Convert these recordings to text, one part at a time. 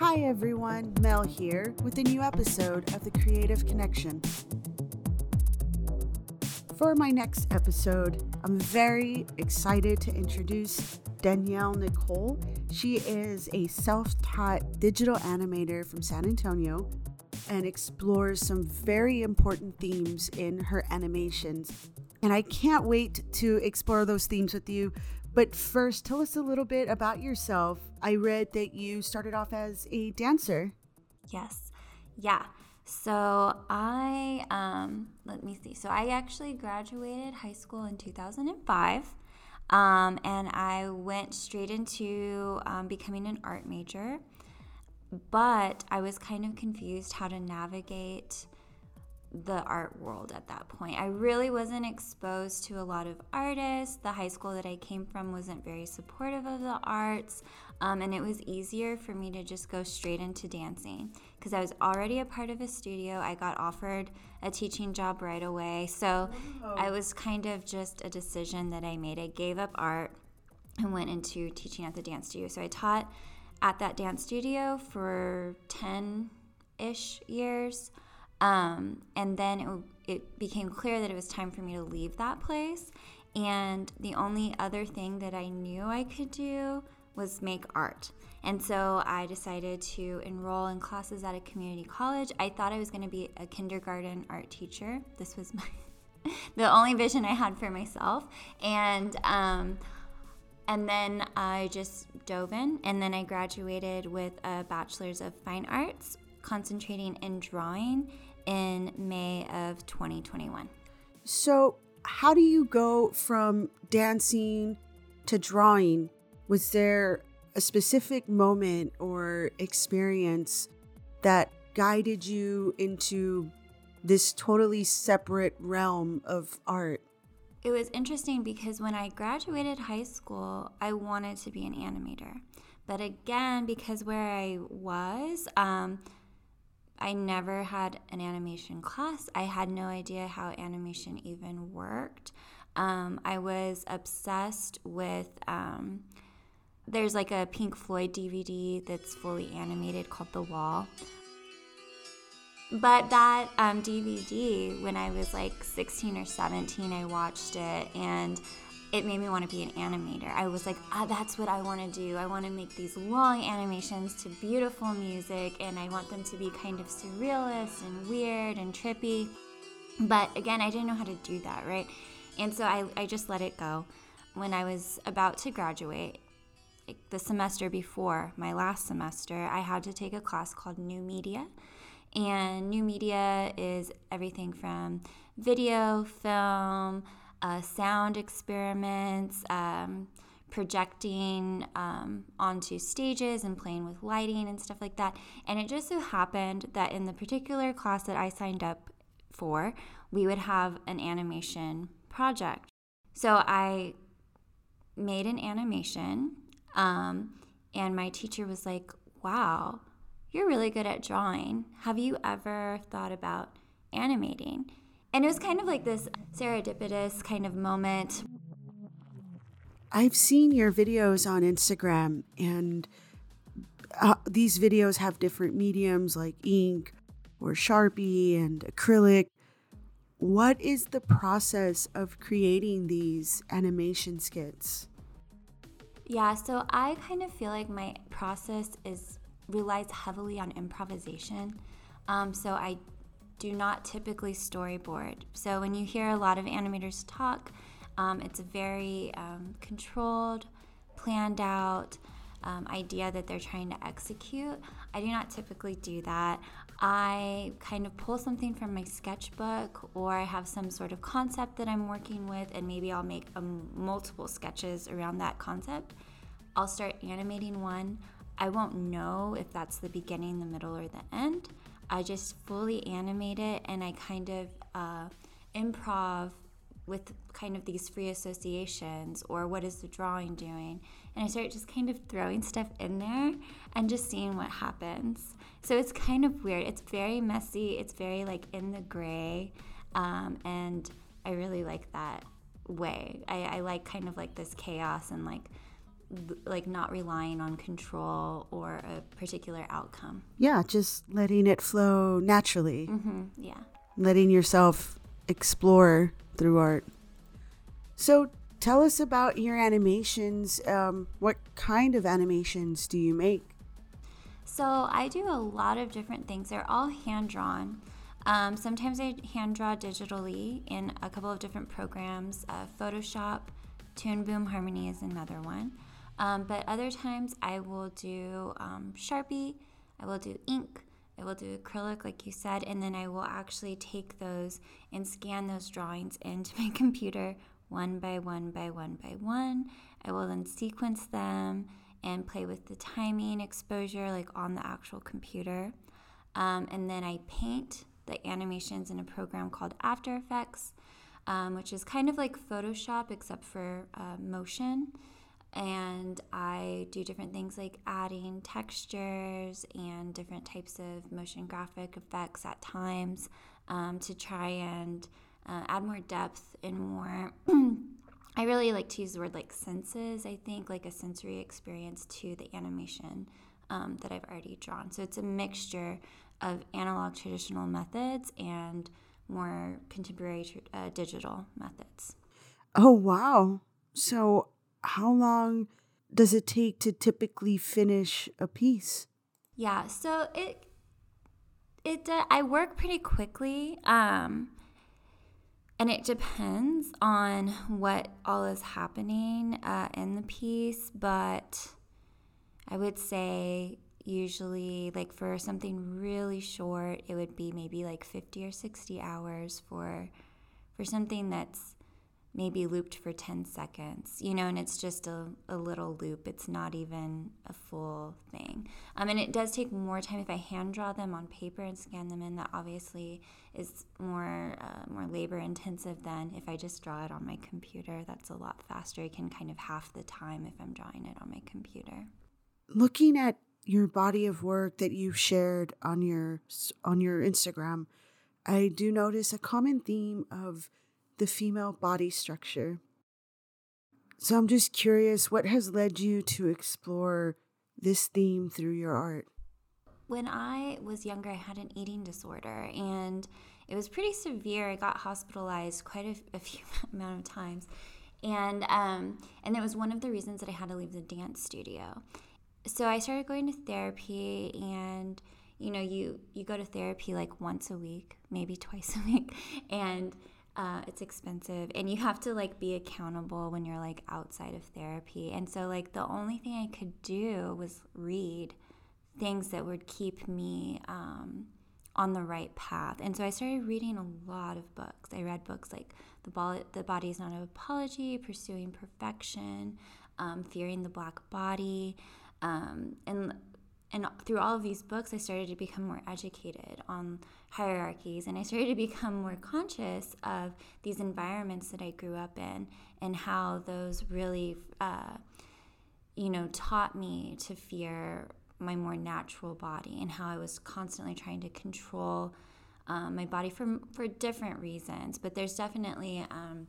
Hi everyone, Mel here with a new episode of The Creative Connection. For my next episode, I'm very excited to introduce Danielle Nicole. She is a self taught digital animator from San Antonio and explores some very important themes in her animations. And I can't wait to explore those themes with you. But first, tell us a little bit about yourself. I read that you started off as a dancer. Yes. Yeah. So I um let me see. So I actually graduated high school in 2005. Um, and I went straight into um, becoming an art major. But I was kind of confused how to navigate the art world at that point. I really wasn't exposed to a lot of artists. The high school that I came from wasn't very supportive of the arts, um, and it was easier for me to just go straight into dancing because I was already a part of a studio. I got offered a teaching job right away. So oh. I was kind of just a decision that I made. I gave up art and went into teaching at the dance studio. So I taught at that dance studio for 10 ish years. Um, and then it, it became clear that it was time for me to leave that place. And the only other thing that I knew I could do was make art. And so I decided to enroll in classes at a community college. I thought I was going to be a kindergarten art teacher. This was my the only vision I had for myself. And um, and then I just dove in, and then I graduated with a bachelor's of fine arts, concentrating in drawing in May of 2021. So, how do you go from dancing to drawing? Was there a specific moment or experience that guided you into this totally separate realm of art? It was interesting because when I graduated high school, I wanted to be an animator. But again, because where I was, um, I never had an animation class. I had no idea how animation even worked. Um, I was obsessed with. Um, there's like a Pink Floyd DVD that's fully animated called The Wall. But that um, DVD, when I was like 16 or 17, I watched it and it made me want to be an animator. I was like, ah, that's what I want to do. I want to make these long animations to beautiful music, and I want them to be kind of surrealist and weird and trippy. But again, I didn't know how to do that, right? And so I, I just let it go. When I was about to graduate, like the semester before my last semester, I had to take a class called New Media. And new media is everything from video, film, uh, sound experiments, um, projecting um, onto stages and playing with lighting and stuff like that. And it just so happened that in the particular class that I signed up for, we would have an animation project. So I made an animation, um, and my teacher was like, Wow, you're really good at drawing. Have you ever thought about animating? And it was kind of like this serendipitous kind of moment. I've seen your videos on Instagram, and uh, these videos have different mediums like ink or Sharpie and acrylic. What is the process of creating these animation skits? Yeah, so I kind of feel like my process is relies heavily on improvisation. Um, so I do not typically storyboard. So when you hear a lot of animators talk, um, it's a very um, controlled, planned out um, idea that they're trying to execute. I do not typically do that. I kind of pull something from my sketchbook, or I have some sort of concept that I'm working with, and maybe I'll make um, multiple sketches around that concept. I'll start animating one. I won't know if that's the beginning, the middle, or the end. I just fully animate it and I kind of uh, improv with kind of these free associations or what is the drawing doing. And I start just kind of throwing stuff in there and just seeing what happens. So it's kind of weird. It's very messy, it's very like in the gray. Um, and I really like that way. I, I like kind of like this chaos and like like not relying on control or a particular outcome. Yeah, just letting it flow naturally. Mm-hmm. Yeah. Letting yourself explore through art. So tell us about your animations. Um, what kind of animations do you make? So I do a lot of different things. They're all hand drawn. Um, sometimes I hand draw digitally in a couple of different programs. Uh, Photoshop, Toon Boom Harmony is another one. Um, but other times I will do um, Sharpie, I will do ink, I will do acrylic, like you said, and then I will actually take those and scan those drawings into my computer one by one by one by one. I will then sequence them and play with the timing exposure, like on the actual computer. Um, and then I paint the animations in a program called After Effects, um, which is kind of like Photoshop except for uh, motion. And I do different things like adding textures and different types of motion graphic effects at times um, to try and uh, add more depth and more. I really like to use the word like senses, I think, like a sensory experience to the animation um, that I've already drawn. So it's a mixture of analog traditional methods and more contemporary uh, digital methods. Oh, wow. So, how long does it take to typically finish a piece? Yeah, so it it uh, I work pretty quickly. Um, and it depends on what all is happening uh, in the piece, but I would say usually like for something really short it would be maybe like 50 or 60 hours for for something that's maybe looped for 10 seconds you know and it's just a, a little loop. It's not even a full thing. Um, and it does take more time if i hand draw them on paper and scan them in. That obviously is more uh, more labor intensive than if i just draw it on my computer. That's a lot faster. I can kind of half the time if i'm drawing it on my computer. Looking at your body of work that you've shared on your on your Instagram, I do notice a common theme of the female body structure. So I'm just curious what has led you to explore this theme through your art? When I was younger, I had an eating disorder and it was pretty severe. I got hospitalized quite a, a few amount of times. And um, and it was one of the reasons that I had to leave the dance studio so I started going to therapy and you know you you go to therapy like once a week maybe twice a week and uh, it's expensive and you have to like be accountable when you're like outside of therapy. And so like the only thing i could do was read things that would keep me um, on the right path. And so i started reading a lot of books. I read books like the, Bo- the body is not an apology pursuing perfection um, fearing the black body um, and and through all of these books, I started to become more educated on hierarchies, and I started to become more conscious of these environments that I grew up in and how those really, uh, you know, taught me to fear my more natural body and how I was constantly trying to control um, my body for for different reasons. But there's definitely um,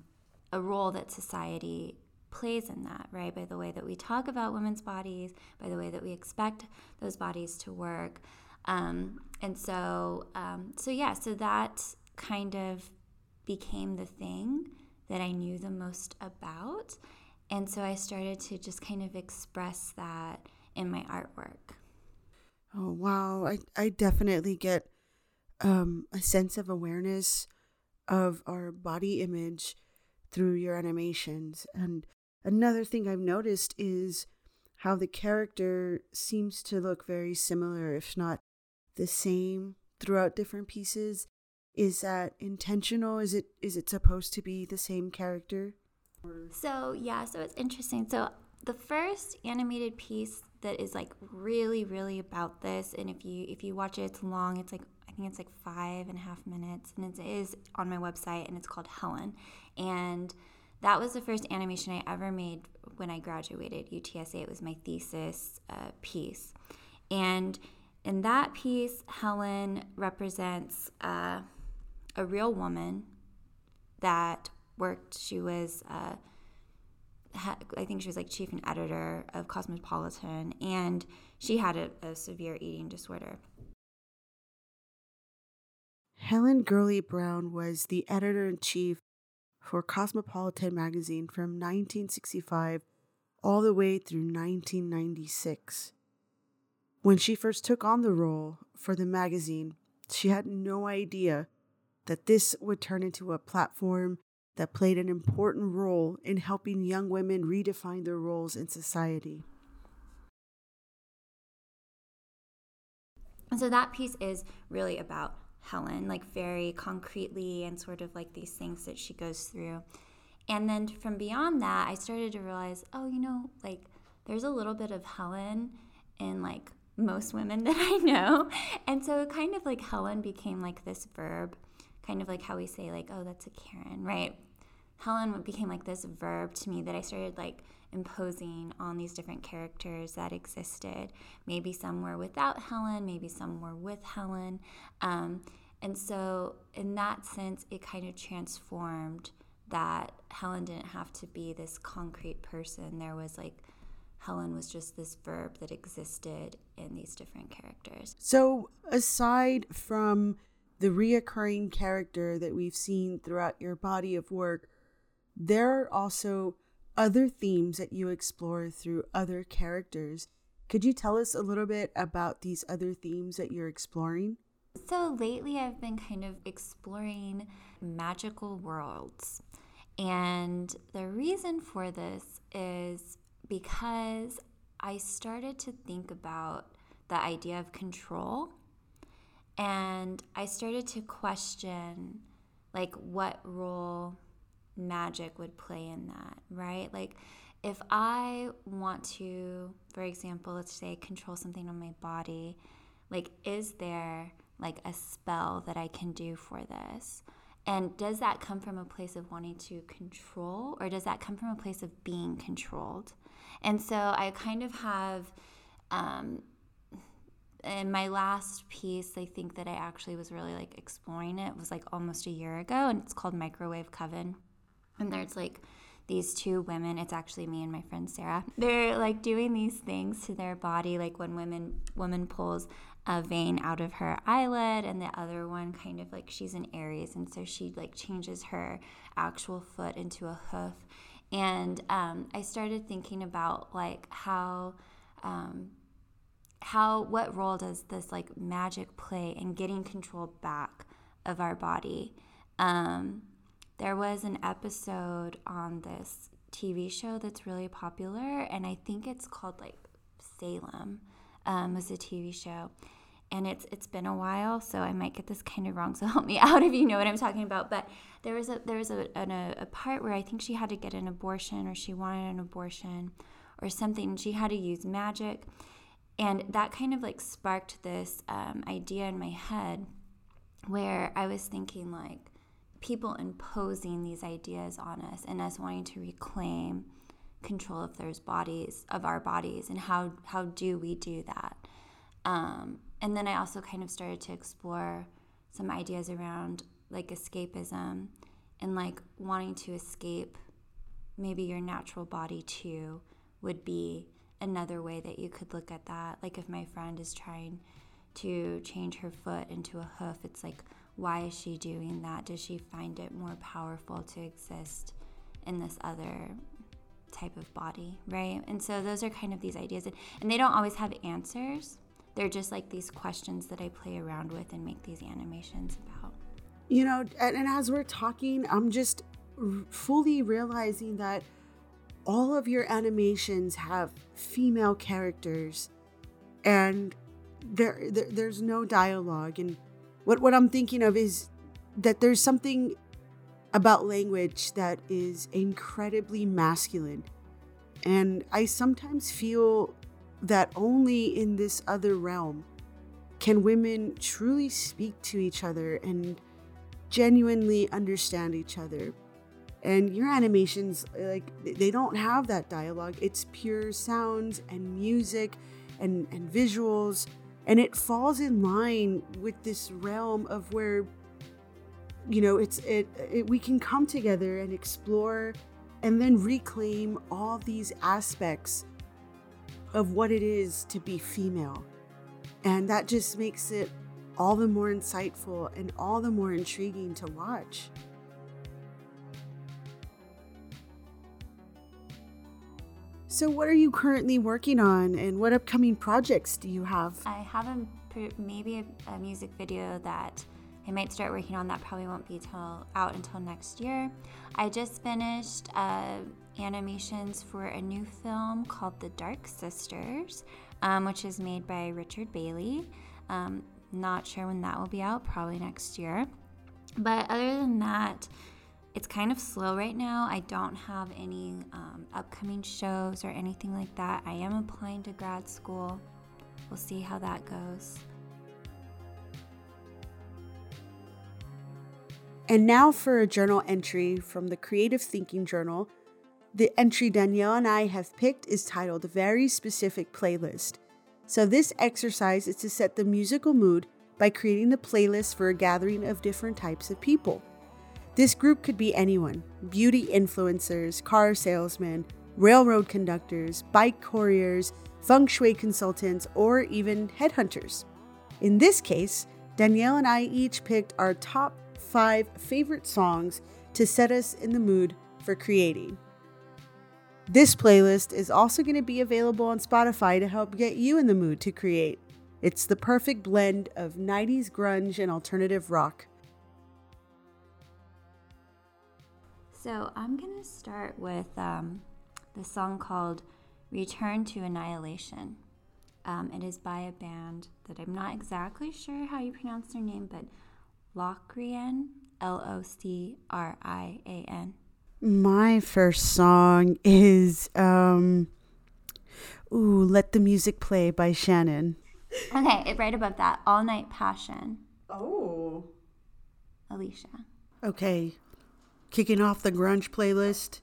a role that society plays in that, right? By the way that we talk about women's bodies, by the way that we expect those bodies to work. Um, and so, um, so yeah, so that kind of became the thing that I knew the most about. And so I started to just kind of express that in my artwork. Oh, wow. I, I definitely get um, a sense of awareness of our body image through your animations. And Another thing I've noticed is how the character seems to look very similar, if not the same, throughout different pieces. Is that intentional? Is it is it supposed to be the same character? So yeah, so it's interesting. So the first animated piece that is like really, really about this, and if you if you watch it, it's long. It's like I think it's like five and a half minutes, and it is on my website, and it's called Helen, and that was the first animation I ever made when I graduated UTSA. It was my thesis uh, piece. And in that piece, Helen represents uh, a real woman that worked. She was uh, I think she was like chief and editor of Cosmopolitan, and she had a, a severe eating disorder. Helen Gurley Brown was the editor in chief for Cosmopolitan magazine from 1965 all the way through 1996. When she first took on the role for the magazine, she had no idea that this would turn into a platform that played an important role in helping young women redefine their roles in society. And so that piece is really about Helen, like very concretely and sort of like these things that she goes through. And then from beyond that, I started to realize, oh, you know, like there's a little bit of Helen in like most women that I know. And so kind of like Helen became like this verb, kind of like how we say, like, oh, that's a Karen, right? Helen became like this verb to me that I started like imposing on these different characters that existed. Maybe some were without Helen, maybe some were with Helen. Um, and so, in that sense, it kind of transformed that Helen didn't have to be this concrete person. There was like, Helen was just this verb that existed in these different characters. So, aside from the reoccurring character that we've seen throughout your body of work, there are also other themes that you explore through other characters. Could you tell us a little bit about these other themes that you're exploring? So, lately I've been kind of exploring magical worlds. And the reason for this is because I started to think about the idea of control and I started to question like what role magic would play in that, right? Like if I want to, for example, let's say control something on my body, like is there like a spell that I can do for this? And does that come from a place of wanting to control or does that come from a place of being controlled? And so I kind of have, um, in my last piece, I think that I actually was really like exploring it was like almost a year ago, and it's called Microwave Coven. And there's like these two women, it's actually me and my friend Sarah. They're like doing these things to their body, like when women woman pulls a vein out of her eyelid and the other one kind of like she's an aries. And so she like changes her actual foot into a hoof. And um, i started thinking about like how um, how what role does this like magic play in getting control back of our body? Um, there was an episode on this tv show that's really popular and i think it's called like salem um, was a TV show, and it's it's been a while, so I might get this kind of wrong. So help me out if you know what I'm talking about. But there was a there was a, an, a, part where I think she had to get an abortion, or she wanted an abortion, or something. She had to use magic, and that kind of like sparked this um, idea in my head, where I was thinking like people imposing these ideas on us and us wanting to reclaim control of those bodies of our bodies and how how do we do that? Um, and then i also kind of started to explore some ideas around like escapism and like wanting to escape maybe your natural body too would be another way that you could look at that. Like if my friend is trying to change her foot into a hoof it's like why is she doing that does she find it more powerful to exist in this other type of body, right? And so those are kind of these ideas, and they don't always have answers. They're just like these questions that I play around with and make these animations about. You know, and, and as we're talking, I'm just fully realizing that all of your animations have female characters and there, there, there's no dialogue and what what I'm thinking of is that there's something about language that is incredibly masculine. And I sometimes feel that only in this other realm can women truly speak to each other and genuinely understand each other. And your animations, like, they don't have that dialogue. It's pure sounds and music and, and visuals. And it falls in line with this realm of where you know it's it, it we can come together and explore and then reclaim all these aspects of what it is to be female. And that just makes it all the more insightful and all the more intriguing to watch. So, what are you currently working on, and what upcoming projects do you have? I have a maybe a, a music video that I might start working on. That probably won't be till out until next year. I just finished uh, animations for a new film called The Dark Sisters, um, which is made by Richard Bailey. Um, not sure when that will be out. Probably next year. But other than that, it's kind of slow right now. I don't have any um, upcoming shows or anything like that. I am applying to grad school. We'll see how that goes. And now for a journal entry from the Creative Thinking Journal. The entry Danielle and I have picked is titled Very Specific Playlist. So, this exercise is to set the musical mood by creating the playlist for a gathering of different types of people. This group could be anyone beauty influencers, car salesmen, railroad conductors, bike couriers, feng shui consultants, or even headhunters. In this case, Danielle and I each picked our top five favorite songs to set us in the mood for creating. This playlist is also going to be available on Spotify to help get you in the mood to create. It's the perfect blend of 90s grunge and alternative rock. So I'm going to start with um, the song called Return to Annihilation. Um, it is by a band that I'm not exactly sure how you pronounce their name, but Locrian, L O C R I A N. My first song is um Ooh, Let the Music Play by Shannon. Okay, right above that, All Night Passion. Oh. Alisha. Okay, Kicking off the grunge playlist,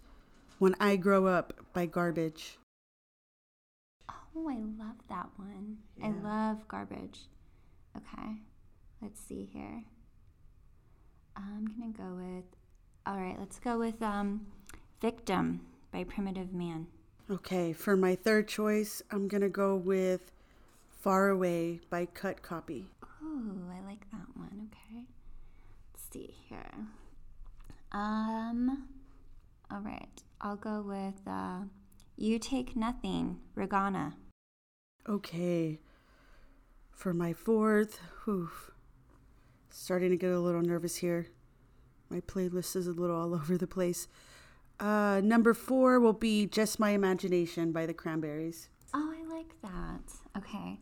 When I Grow Up by Garbage. Oh, I love that one. Yeah. I love Garbage. Okay, let's see here. I'm gonna go with, all right, let's go with um, Victim by Primitive Man. Okay, for my third choice, I'm gonna go with Far Away by Cut Copy. Oh, I like that one. Okay. Let's see here. Um, all right. I'll go with uh, You Take Nothing, Ragana. Okay. For my fourth, whew, starting to get a little nervous here. My playlist is a little all over the place. Uh, number four will be Just My Imagination by the Cranberries. Oh, I like that. Okay.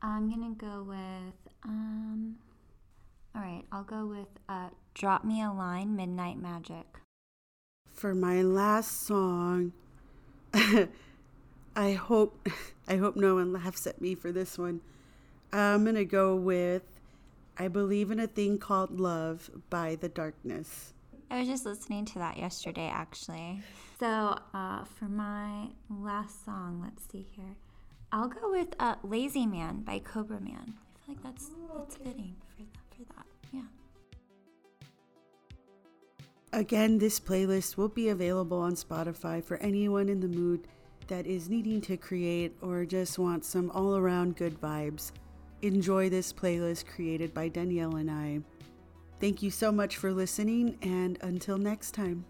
I'm going to go with, um, all right, I'll go with uh, Drop Me a Line, Midnight Magic. For my last song, I hope I hope no one laughs at me for this one. I'm gonna go with I Believe in a Thing Called Love by The Darkness. I was just listening to that yesterday, actually. So, uh, for my last song, let's see here. I'll go with uh, "Lazy Man" by Cobra Man. I feel like that's that's fitting for that. For that, yeah. Again, this playlist will be available on Spotify for anyone in the mood that is needing to create or just wants some all around good vibes. Enjoy this playlist created by Danielle and I. Thank you so much for listening, and until next time.